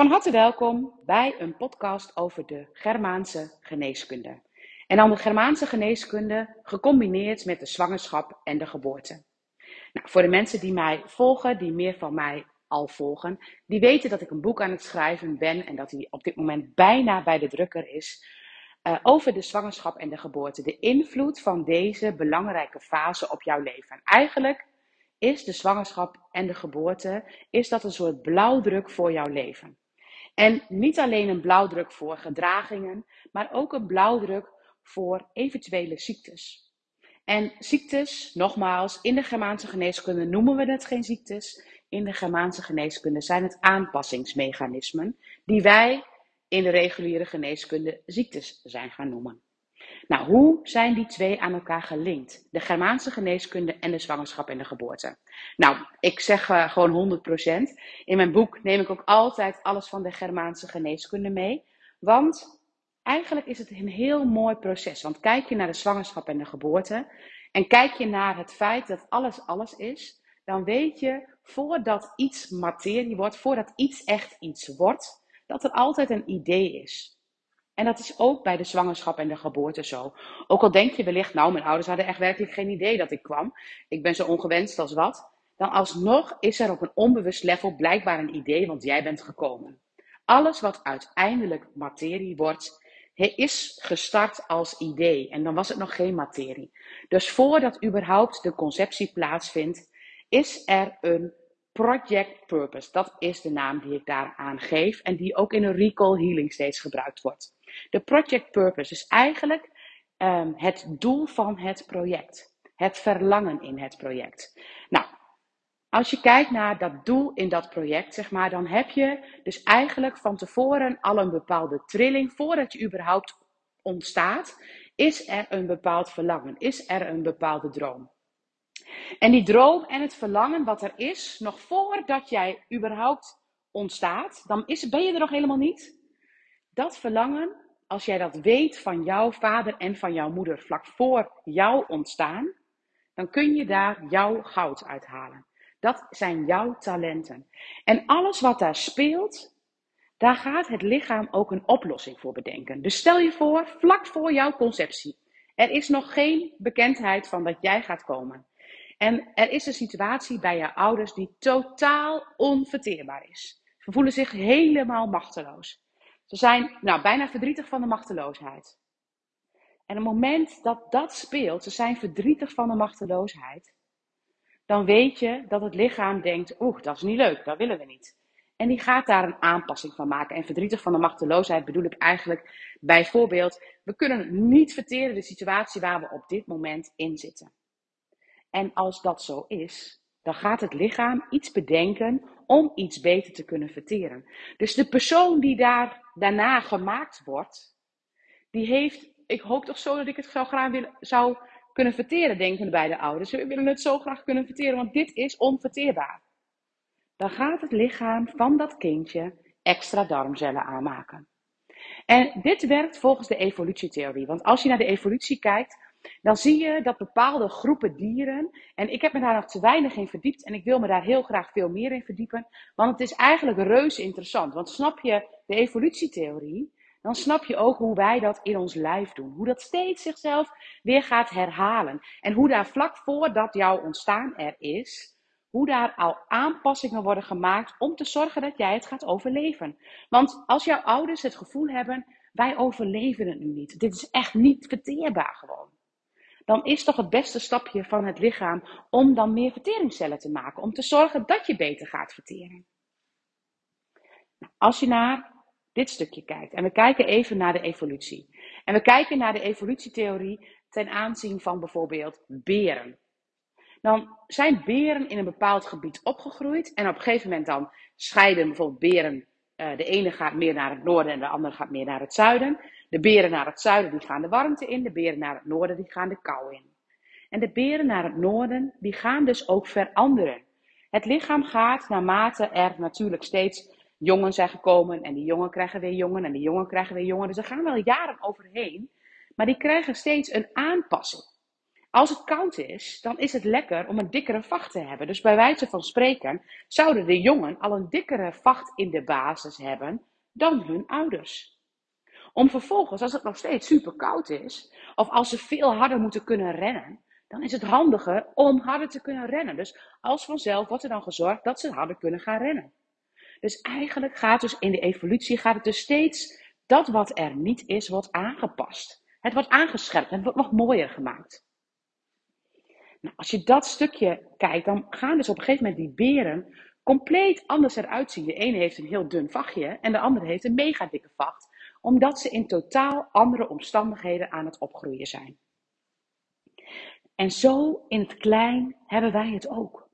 Van harte welkom bij een podcast over de Germaanse geneeskunde. En dan de Germaanse geneeskunde gecombineerd met de zwangerschap en de geboorte. Nou, voor de mensen die mij volgen, die meer van mij al volgen, die weten dat ik een boek aan het schrijven ben en dat hij op dit moment bijna bij de drukker is. Uh, over de zwangerschap en de geboorte. De invloed van deze belangrijke fase op jouw leven. eigenlijk is de zwangerschap en de geboorte is dat een soort blauwdruk voor jouw leven. En niet alleen een blauwdruk voor gedragingen, maar ook een blauwdruk voor eventuele ziektes. En ziektes, nogmaals, in de Germaanse geneeskunde noemen we het geen ziektes. In de Germaanse geneeskunde zijn het aanpassingsmechanismen die wij in de reguliere geneeskunde ziektes zijn gaan noemen. Nou, hoe zijn die twee aan elkaar gelinkt? De Germaanse geneeskunde en de zwangerschap en de geboorte. Nou, ik zeg uh, gewoon 100%. In mijn boek neem ik ook altijd alles van de Germaanse geneeskunde mee. Want eigenlijk is het een heel mooi proces. Want kijk je naar de zwangerschap en de geboorte. En kijk je naar het feit dat alles alles is. Dan weet je, voordat iets materie wordt, voordat iets echt iets wordt, dat er altijd een idee is. En dat is ook bij de zwangerschap en de geboorte zo. Ook al denk je wellicht, nou, mijn ouders hadden echt werkelijk geen idee dat ik kwam. Ik ben zo ongewenst als wat. Dan alsnog is er op een onbewust level blijkbaar een idee, want jij bent gekomen. Alles wat uiteindelijk materie wordt, is gestart als idee. En dan was het nog geen materie. Dus voordat überhaupt de conceptie plaatsvindt, is er een project purpose. Dat is de naam die ik daar aan geef en die ook in een recall healing steeds gebruikt wordt. De project purpose is eigenlijk um, het doel van het project. Het verlangen in het project. Nou, als je kijkt naar dat doel in dat project, zeg maar, dan heb je dus eigenlijk van tevoren al een bepaalde trilling. Voordat je überhaupt ontstaat, is er een bepaald verlangen, is er een bepaalde droom. En die droom en het verlangen wat er is, nog voordat jij überhaupt ontstaat, dan is, ben je er nog helemaal niet. Dat verlangen, als jij dat weet van jouw vader en van jouw moeder vlak voor jouw ontstaan, dan kun je daar jouw goud uithalen. Dat zijn jouw talenten. En alles wat daar speelt, daar gaat het lichaam ook een oplossing voor bedenken. Dus stel je voor, vlak voor jouw conceptie. Er is nog geen bekendheid van dat jij gaat komen. En er is een situatie bij jouw ouders die totaal onverteerbaar is. Ze voelen zich helemaal machteloos. Ze zijn nou, bijna verdrietig van de machteloosheid. En op het moment dat dat speelt, ze zijn verdrietig van de machteloosheid, dan weet je dat het lichaam denkt, oeh, dat is niet leuk, dat willen we niet. En die gaat daar een aanpassing van maken. En verdrietig van de machteloosheid bedoel ik eigenlijk bijvoorbeeld, we kunnen niet verteren de situatie waar we op dit moment in zitten. En als dat zo is, dan gaat het lichaam iets bedenken om iets beter te kunnen verteren. Dus de persoon die daar daarna gemaakt wordt, die heeft, ik hoop toch zo dat ik het zou graag willen, zou kunnen verteren, denken de beide ouders. We willen het zo graag kunnen verteren, want dit is onverteerbaar. Dan gaat het lichaam van dat kindje extra darmcellen aanmaken. En dit werkt volgens de evolutietheorie. Want als je naar de evolutie kijkt, dan zie je dat bepaalde groepen dieren, en ik heb me daar nog te weinig in verdiept en ik wil me daar heel graag veel meer in verdiepen, want het is eigenlijk reuze interessant. Want snap je de evolutietheorie, dan snap je ook hoe wij dat in ons lijf doen. Hoe dat steeds zichzelf weer gaat herhalen. En hoe daar vlak voordat jouw ontstaan er is, hoe daar al aanpassingen worden gemaakt om te zorgen dat jij het gaat overleven. Want als jouw ouders het gevoel hebben, wij overleven het nu niet. Dit is echt niet verteerbaar gewoon dan is toch het beste stapje van het lichaam om dan meer verteringscellen te maken. Om te zorgen dat je beter gaat verteren. Nou, als je naar dit stukje kijkt en we kijken even naar de evolutie. En we kijken naar de evolutietheorie ten aanzien van bijvoorbeeld beren. Dan zijn beren in een bepaald gebied opgegroeid en op een gegeven moment dan scheiden bijvoorbeeld beren. Uh, de ene gaat meer naar het noorden en de andere gaat meer naar het zuiden. De beren naar het zuiden die gaan de warmte in, de beren naar het noorden die gaan de kou in. En de beren naar het noorden die gaan dus ook veranderen. Het lichaam gaat naarmate er natuurlijk steeds jongen zijn gekomen en die jongen krijgen weer jongen en die jongen krijgen weer jongen. Dus er gaan wel jaren overheen, maar die krijgen steeds een aanpassing. Als het koud is, dan is het lekker om een dikkere vacht te hebben. Dus bij wijze van spreken zouden de jongen al een dikkere vacht in de basis hebben dan hun ouders. Om vervolgens, als het nog steeds super koud is, of als ze veel harder moeten kunnen rennen, dan is het handiger om harder te kunnen rennen. Dus als vanzelf wordt er dan gezorgd dat ze harder kunnen gaan rennen. Dus eigenlijk gaat dus in de evolutie gaat het dus steeds dat wat er niet is, wordt aangepast. Het wordt aangescherpt, het wordt nog mooier gemaakt. Nou, als je dat stukje kijkt, dan gaan dus op een gegeven moment die beren compleet anders eruit zien. De ene heeft een heel dun vachtje en de andere heeft een mega dikke vacht, omdat ze in totaal andere omstandigheden aan het opgroeien zijn. En zo in het klein hebben wij het ook.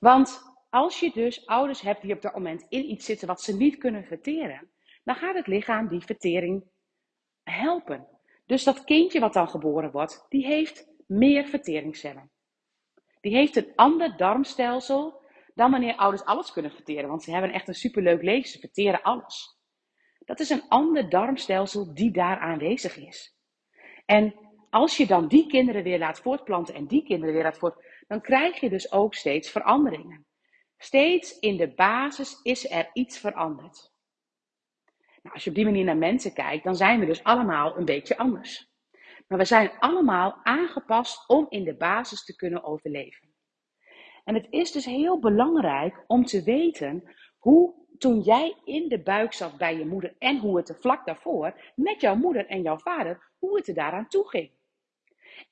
Want als je dus ouders hebt die op dat moment in iets zitten wat ze niet kunnen verteren, dan gaat het lichaam die vertering helpen. Dus dat kindje wat dan geboren wordt, die heeft meer verteringscellen. Die heeft een ander darmstelsel dan wanneer ouders alles kunnen verteren, want ze hebben echt een superleuk leven, ze verteren alles. Dat is een ander darmstelsel die daar aanwezig is. En als je dan die kinderen weer laat voortplanten en die kinderen weer laat voort, dan krijg je dus ook steeds veranderingen. Steeds in de basis is er iets veranderd. Nou, als je op die manier naar mensen kijkt, dan zijn we dus allemaal een beetje anders. Maar we zijn allemaal aangepast om in de basis te kunnen overleven. En het is dus heel belangrijk om te weten hoe toen jij in de buik zat bij je moeder en hoe het er vlak daarvoor met jouw moeder en jouw vader, hoe het er daaraan toe ging.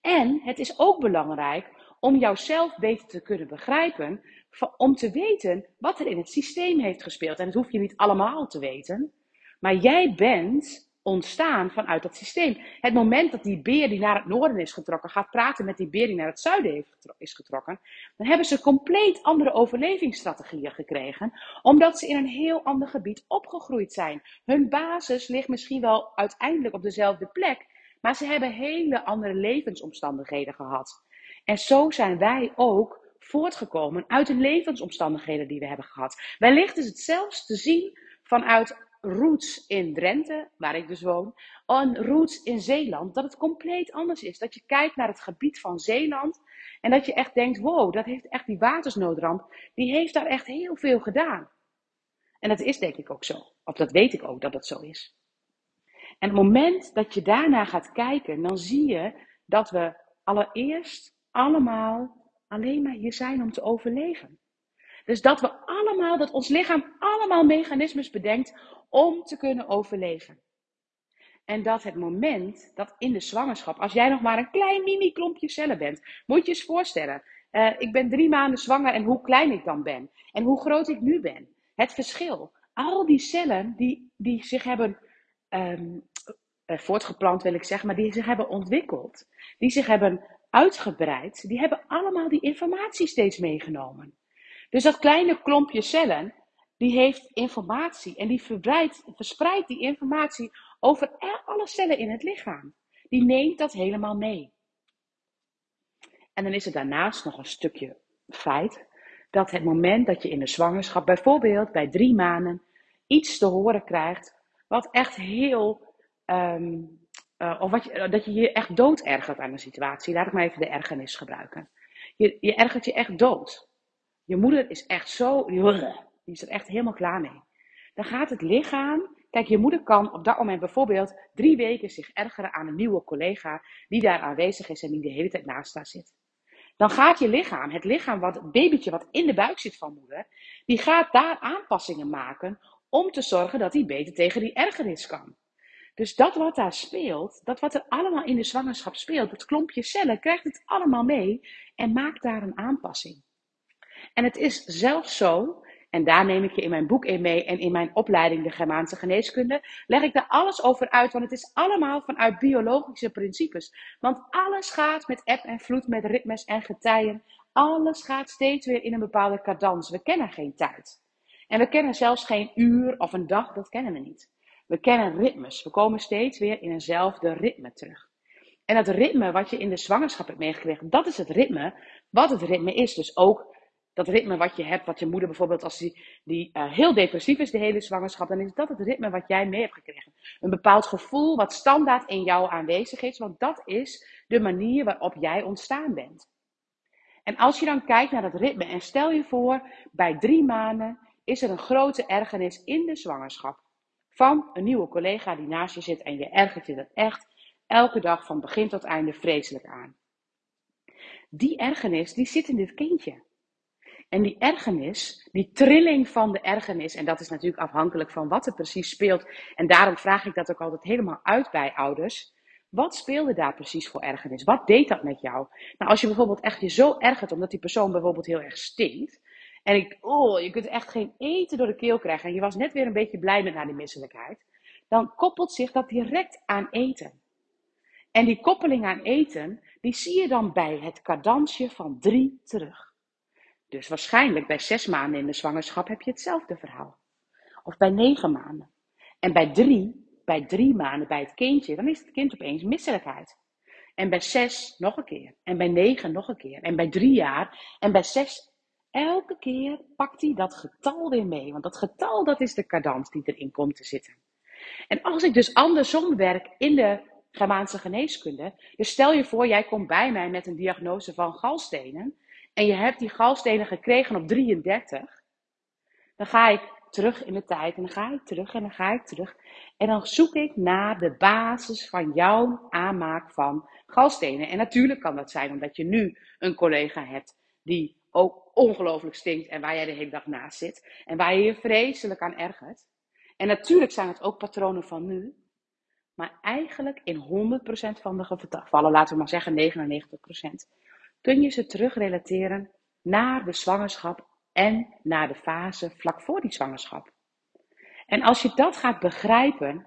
En het is ook belangrijk om jouzelf beter te kunnen begrijpen, om te weten wat er in het systeem heeft gespeeld. En dat hoef je niet allemaal te weten, maar jij bent ontstaan vanuit dat systeem. Het moment dat die beer die naar het noorden is getrokken gaat praten met die beer die naar het zuiden is getrokken, dan hebben ze compleet andere overlevingsstrategieën gekregen, omdat ze in een heel ander gebied opgegroeid zijn. Hun basis ligt misschien wel uiteindelijk op dezelfde plek, maar ze hebben hele andere levensomstandigheden gehad. En zo zijn wij ook voortgekomen uit de levensomstandigheden die we hebben gehad. Wellicht is het zelfs te zien vanuit roots in Drenthe, waar ik dus woon, en roots in Zeeland, dat het compleet anders is. Dat je kijkt naar het gebied van Zeeland en dat je echt denkt, wow, dat heeft echt die watersnoodramp, die heeft daar echt heel veel gedaan. En dat is denk ik ook zo. Of dat weet ik ook dat dat zo is. En het moment dat je daarna gaat kijken, dan zie je dat we allereerst allemaal alleen maar hier zijn om te overleven. Dus dat we allemaal, dat ons lichaam allemaal mechanismes bedenkt om te kunnen overleven. En dat het moment dat in de zwangerschap, als jij nog maar een klein mini klompje cellen bent, moet je eens voorstellen. Uh, ik ben drie maanden zwanger en hoe klein ik dan ben. En hoe groot ik nu ben. Het verschil. Al die cellen die, die zich hebben um, voortgeplant, wil ik zeggen, maar die zich hebben ontwikkeld. Die zich hebben uitgebreid. Die hebben allemaal die informatie steeds meegenomen. Dus dat kleine klompje cellen, die heeft informatie en die verspreidt die informatie over alle cellen in het lichaam. Die neemt dat helemaal mee. En dan is er daarnaast nog een stukje feit dat het moment dat je in de zwangerschap, bijvoorbeeld bij drie maanden, iets te horen krijgt wat echt heel, um, uh, of wat dat je je echt dood ergert aan de situatie. Laat ik maar even de ergernis gebruiken. Je, je ergert je echt dood. Je moeder is echt zo, die is er echt helemaal klaar mee. Dan gaat het lichaam. Kijk, je moeder kan op dat moment bijvoorbeeld drie weken zich ergeren aan een nieuwe collega die daar aanwezig is en die de hele tijd naast haar zit. Dan gaat je lichaam, het lichaam, wat, babytje wat in de buik zit van moeder, die gaat daar aanpassingen maken om te zorgen dat hij beter tegen die ergernis kan. Dus dat wat daar speelt, dat wat er allemaal in de zwangerschap speelt, dat klompje cellen, krijgt het allemaal mee en maakt daar een aanpassing. En het is zelfs zo en daar neem ik je in mijn boek in mee en in mijn opleiding de Germaanse geneeskunde leg ik daar alles over uit, want het is allemaal vanuit biologische principes. Want alles gaat met eb en vloed, met ritmes en getijen. Alles gaat steeds weer in een bepaalde cadans. We kennen geen tijd. En we kennen zelfs geen uur of een dag, dat kennen we niet. We kennen ritmes. We komen steeds weer in eenzelfde ritme terug. En dat ritme wat je in de zwangerschap hebt meegekregen, dat is het ritme wat het ritme is. Dus ook dat ritme wat je hebt, wat je moeder bijvoorbeeld, als die, uh, heel depressief is de hele zwangerschap, dan is dat het ritme wat jij mee hebt gekregen. Een bepaald gevoel wat standaard in jou aanwezig is, want dat is de manier waarop jij ontstaan bent. En als je dan kijkt naar dat ritme en stel je voor, bij drie maanden is er een grote ergernis in de zwangerschap. Van een nieuwe collega die naast je zit en je ergert je dat echt elke dag van begin tot einde vreselijk aan. Die ergernis, die zit in dit kindje. En die ergernis, die trilling van de ergernis, en dat is natuurlijk afhankelijk van wat er precies speelt. En daarom vraag ik dat ook altijd helemaal uit bij ouders. Wat speelde daar precies voor ergernis? Wat deed dat met jou? Nou, als je bijvoorbeeld echt je zo ergert omdat die persoon bijvoorbeeld heel erg stinkt. En ik, oh, je kunt echt geen eten door de keel krijgen. En je was net weer een beetje blij met naar die misselijkheid. Dan koppelt zich dat direct aan eten. En die koppeling aan eten, die zie je dan bij het kadansje van drie terug. Dus waarschijnlijk bij zes maanden in de zwangerschap heb je hetzelfde verhaal. Of bij negen maanden. En bij drie, bij drie maanden bij het kindje, dan is het kind opeens misselijkheid. En bij zes nog een keer. En bij negen nog een keer. En bij drie jaar. En bij zes. Elke keer pakt hij dat getal weer mee. Want dat getal, dat is de cadans die erin komt te zitten. En als ik dus andersom werk in de Germaanse geneeskunde. Dus stel je voor, jij komt bij mij met een diagnose van galstenen. En je hebt die galstenen gekregen op 33. Dan ga ik terug in de tijd en dan ga ik terug en dan ga ik terug. En dan zoek ik naar de basis van jouw aanmaak van galstenen. En natuurlijk kan dat zijn omdat je nu een collega hebt die ook ongelooflijk stinkt en waar jij de hele dag naast zit. En waar je je vreselijk aan ergert. En natuurlijk zijn het ook patronen van nu. Maar eigenlijk in 100% van de gevallen, laten we maar zeggen 99%, kun je ze terugrelateren naar de zwangerschap en naar de fase vlak voor die zwangerschap. En als je dat gaat begrijpen,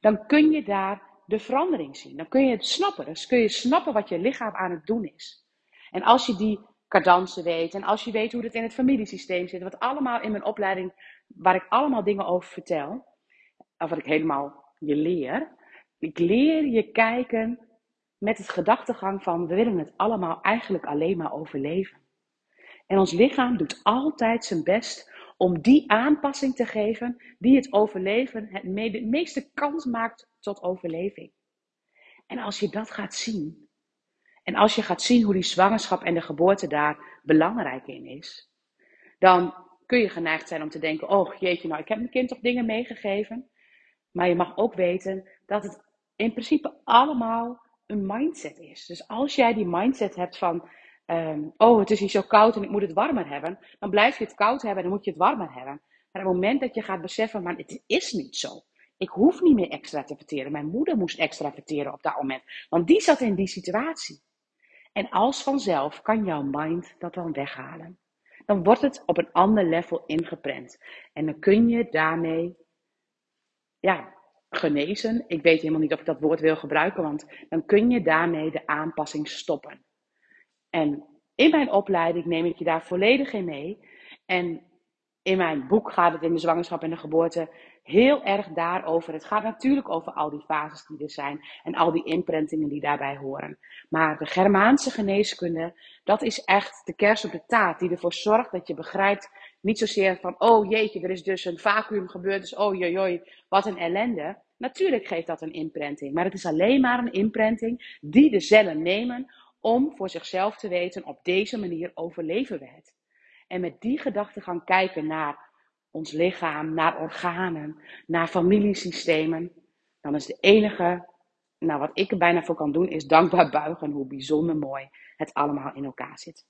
dan kun je daar de verandering zien. Dan kun je het snappen. Dus kun je snappen wat je lichaam aan het doen is. En als je die cadansen weet en als je weet hoe het in het familiesysteem zit, wat allemaal in mijn opleiding, waar ik allemaal dingen over vertel, of wat ik helemaal je leer, ik leer je kijken met het gedachtegang van we willen het allemaal eigenlijk alleen maar overleven. En ons lichaam doet altijd zijn best om die aanpassing te geven die het overleven het meeste kans maakt tot overleving. En als je dat gaat zien, en als je gaat zien hoe die zwangerschap en de geboorte daar belangrijk in is, dan kun je geneigd zijn om te denken: oh jeetje, nou ik heb mijn kind toch dingen meegegeven. Maar je mag ook weten dat het in principe allemaal een mindset is. Dus als jij die mindset hebt van, ehm, oh het is hier zo koud en ik moet het warmer hebben, dan blijf je het koud hebben en dan moet je het warmer hebben. Maar op het moment dat je gaat beseffen, maar het is niet zo. Ik hoef niet meer extra te verteren. Mijn moeder moest extra verteren op dat moment, want die zat in die situatie. En als vanzelf kan jouw mind dat dan weghalen. Dan wordt het op een ander level ingeprent. En dan kun je daarmee ja, genezen. Ik weet helemaal niet of ik dat woord wil gebruiken, want dan kun je daarmee de aanpassing stoppen. En in mijn opleiding neem ik je daar volledig in mee. En in mijn boek gaat het in de zwangerschap en de geboorte heel erg daarover. Het gaat natuurlijk over al die fases die er zijn en al die imprintingen die daarbij horen. Maar de Germaanse geneeskunde, dat is echt de kers op de taart die ervoor zorgt dat je begrijpt niet zozeer van, oh jeetje, er is dus een vacuüm gebeurd, dus oh joi wat een ellende. Natuurlijk geeft dat een imprinting, maar het is alleen maar een imprinting die de cellen nemen om voor zichzelf te weten, op deze manier overleven we het. En met die gedachte gaan kijken naar ons lichaam, naar organen, naar familiesystemen, dan is de enige, nou wat ik er bijna voor kan doen, is dankbaar buigen hoe bijzonder mooi het allemaal in elkaar zit.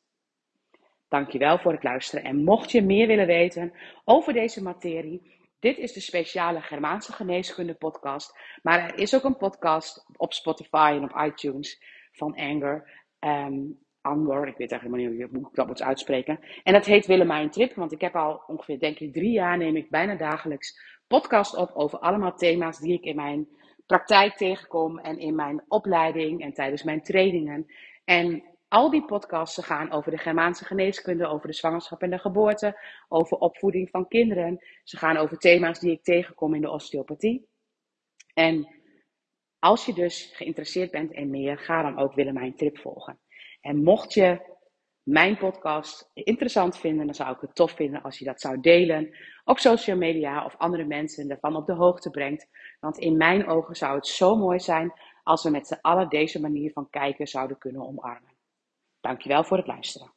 Dankjewel voor het luisteren. En mocht je meer willen weten over deze materie, dit is de speciale Germaanse geneeskunde podcast. Maar er is ook een podcast op Spotify en op iTunes van Anger. Um, Anger, ik weet eigenlijk niet hoe ik dat moet uitspreken. En dat heet Willemijn Trip, want ik heb al ongeveer, denk ik, drie jaar neem ik bijna dagelijks podcast op over allemaal thema's die ik in mijn praktijk tegenkom en in mijn opleiding en tijdens mijn trainingen. En al die podcasts gaan over de Germaanse geneeskunde, over de zwangerschap en de geboorte, over opvoeding van kinderen. Ze gaan over thema's die ik tegenkom in de osteopathie. En als je dus geïnteresseerd bent in meer, ga dan ook Willemijn Trip volgen. En mocht je mijn podcast interessant vinden, dan zou ik het tof vinden als je dat zou delen op social media of andere mensen ervan op de hoogte brengt. Want in mijn ogen zou het zo mooi zijn als we met z'n allen deze manier van kijken zouden kunnen omarmen. Dankjewel voor het luisteren.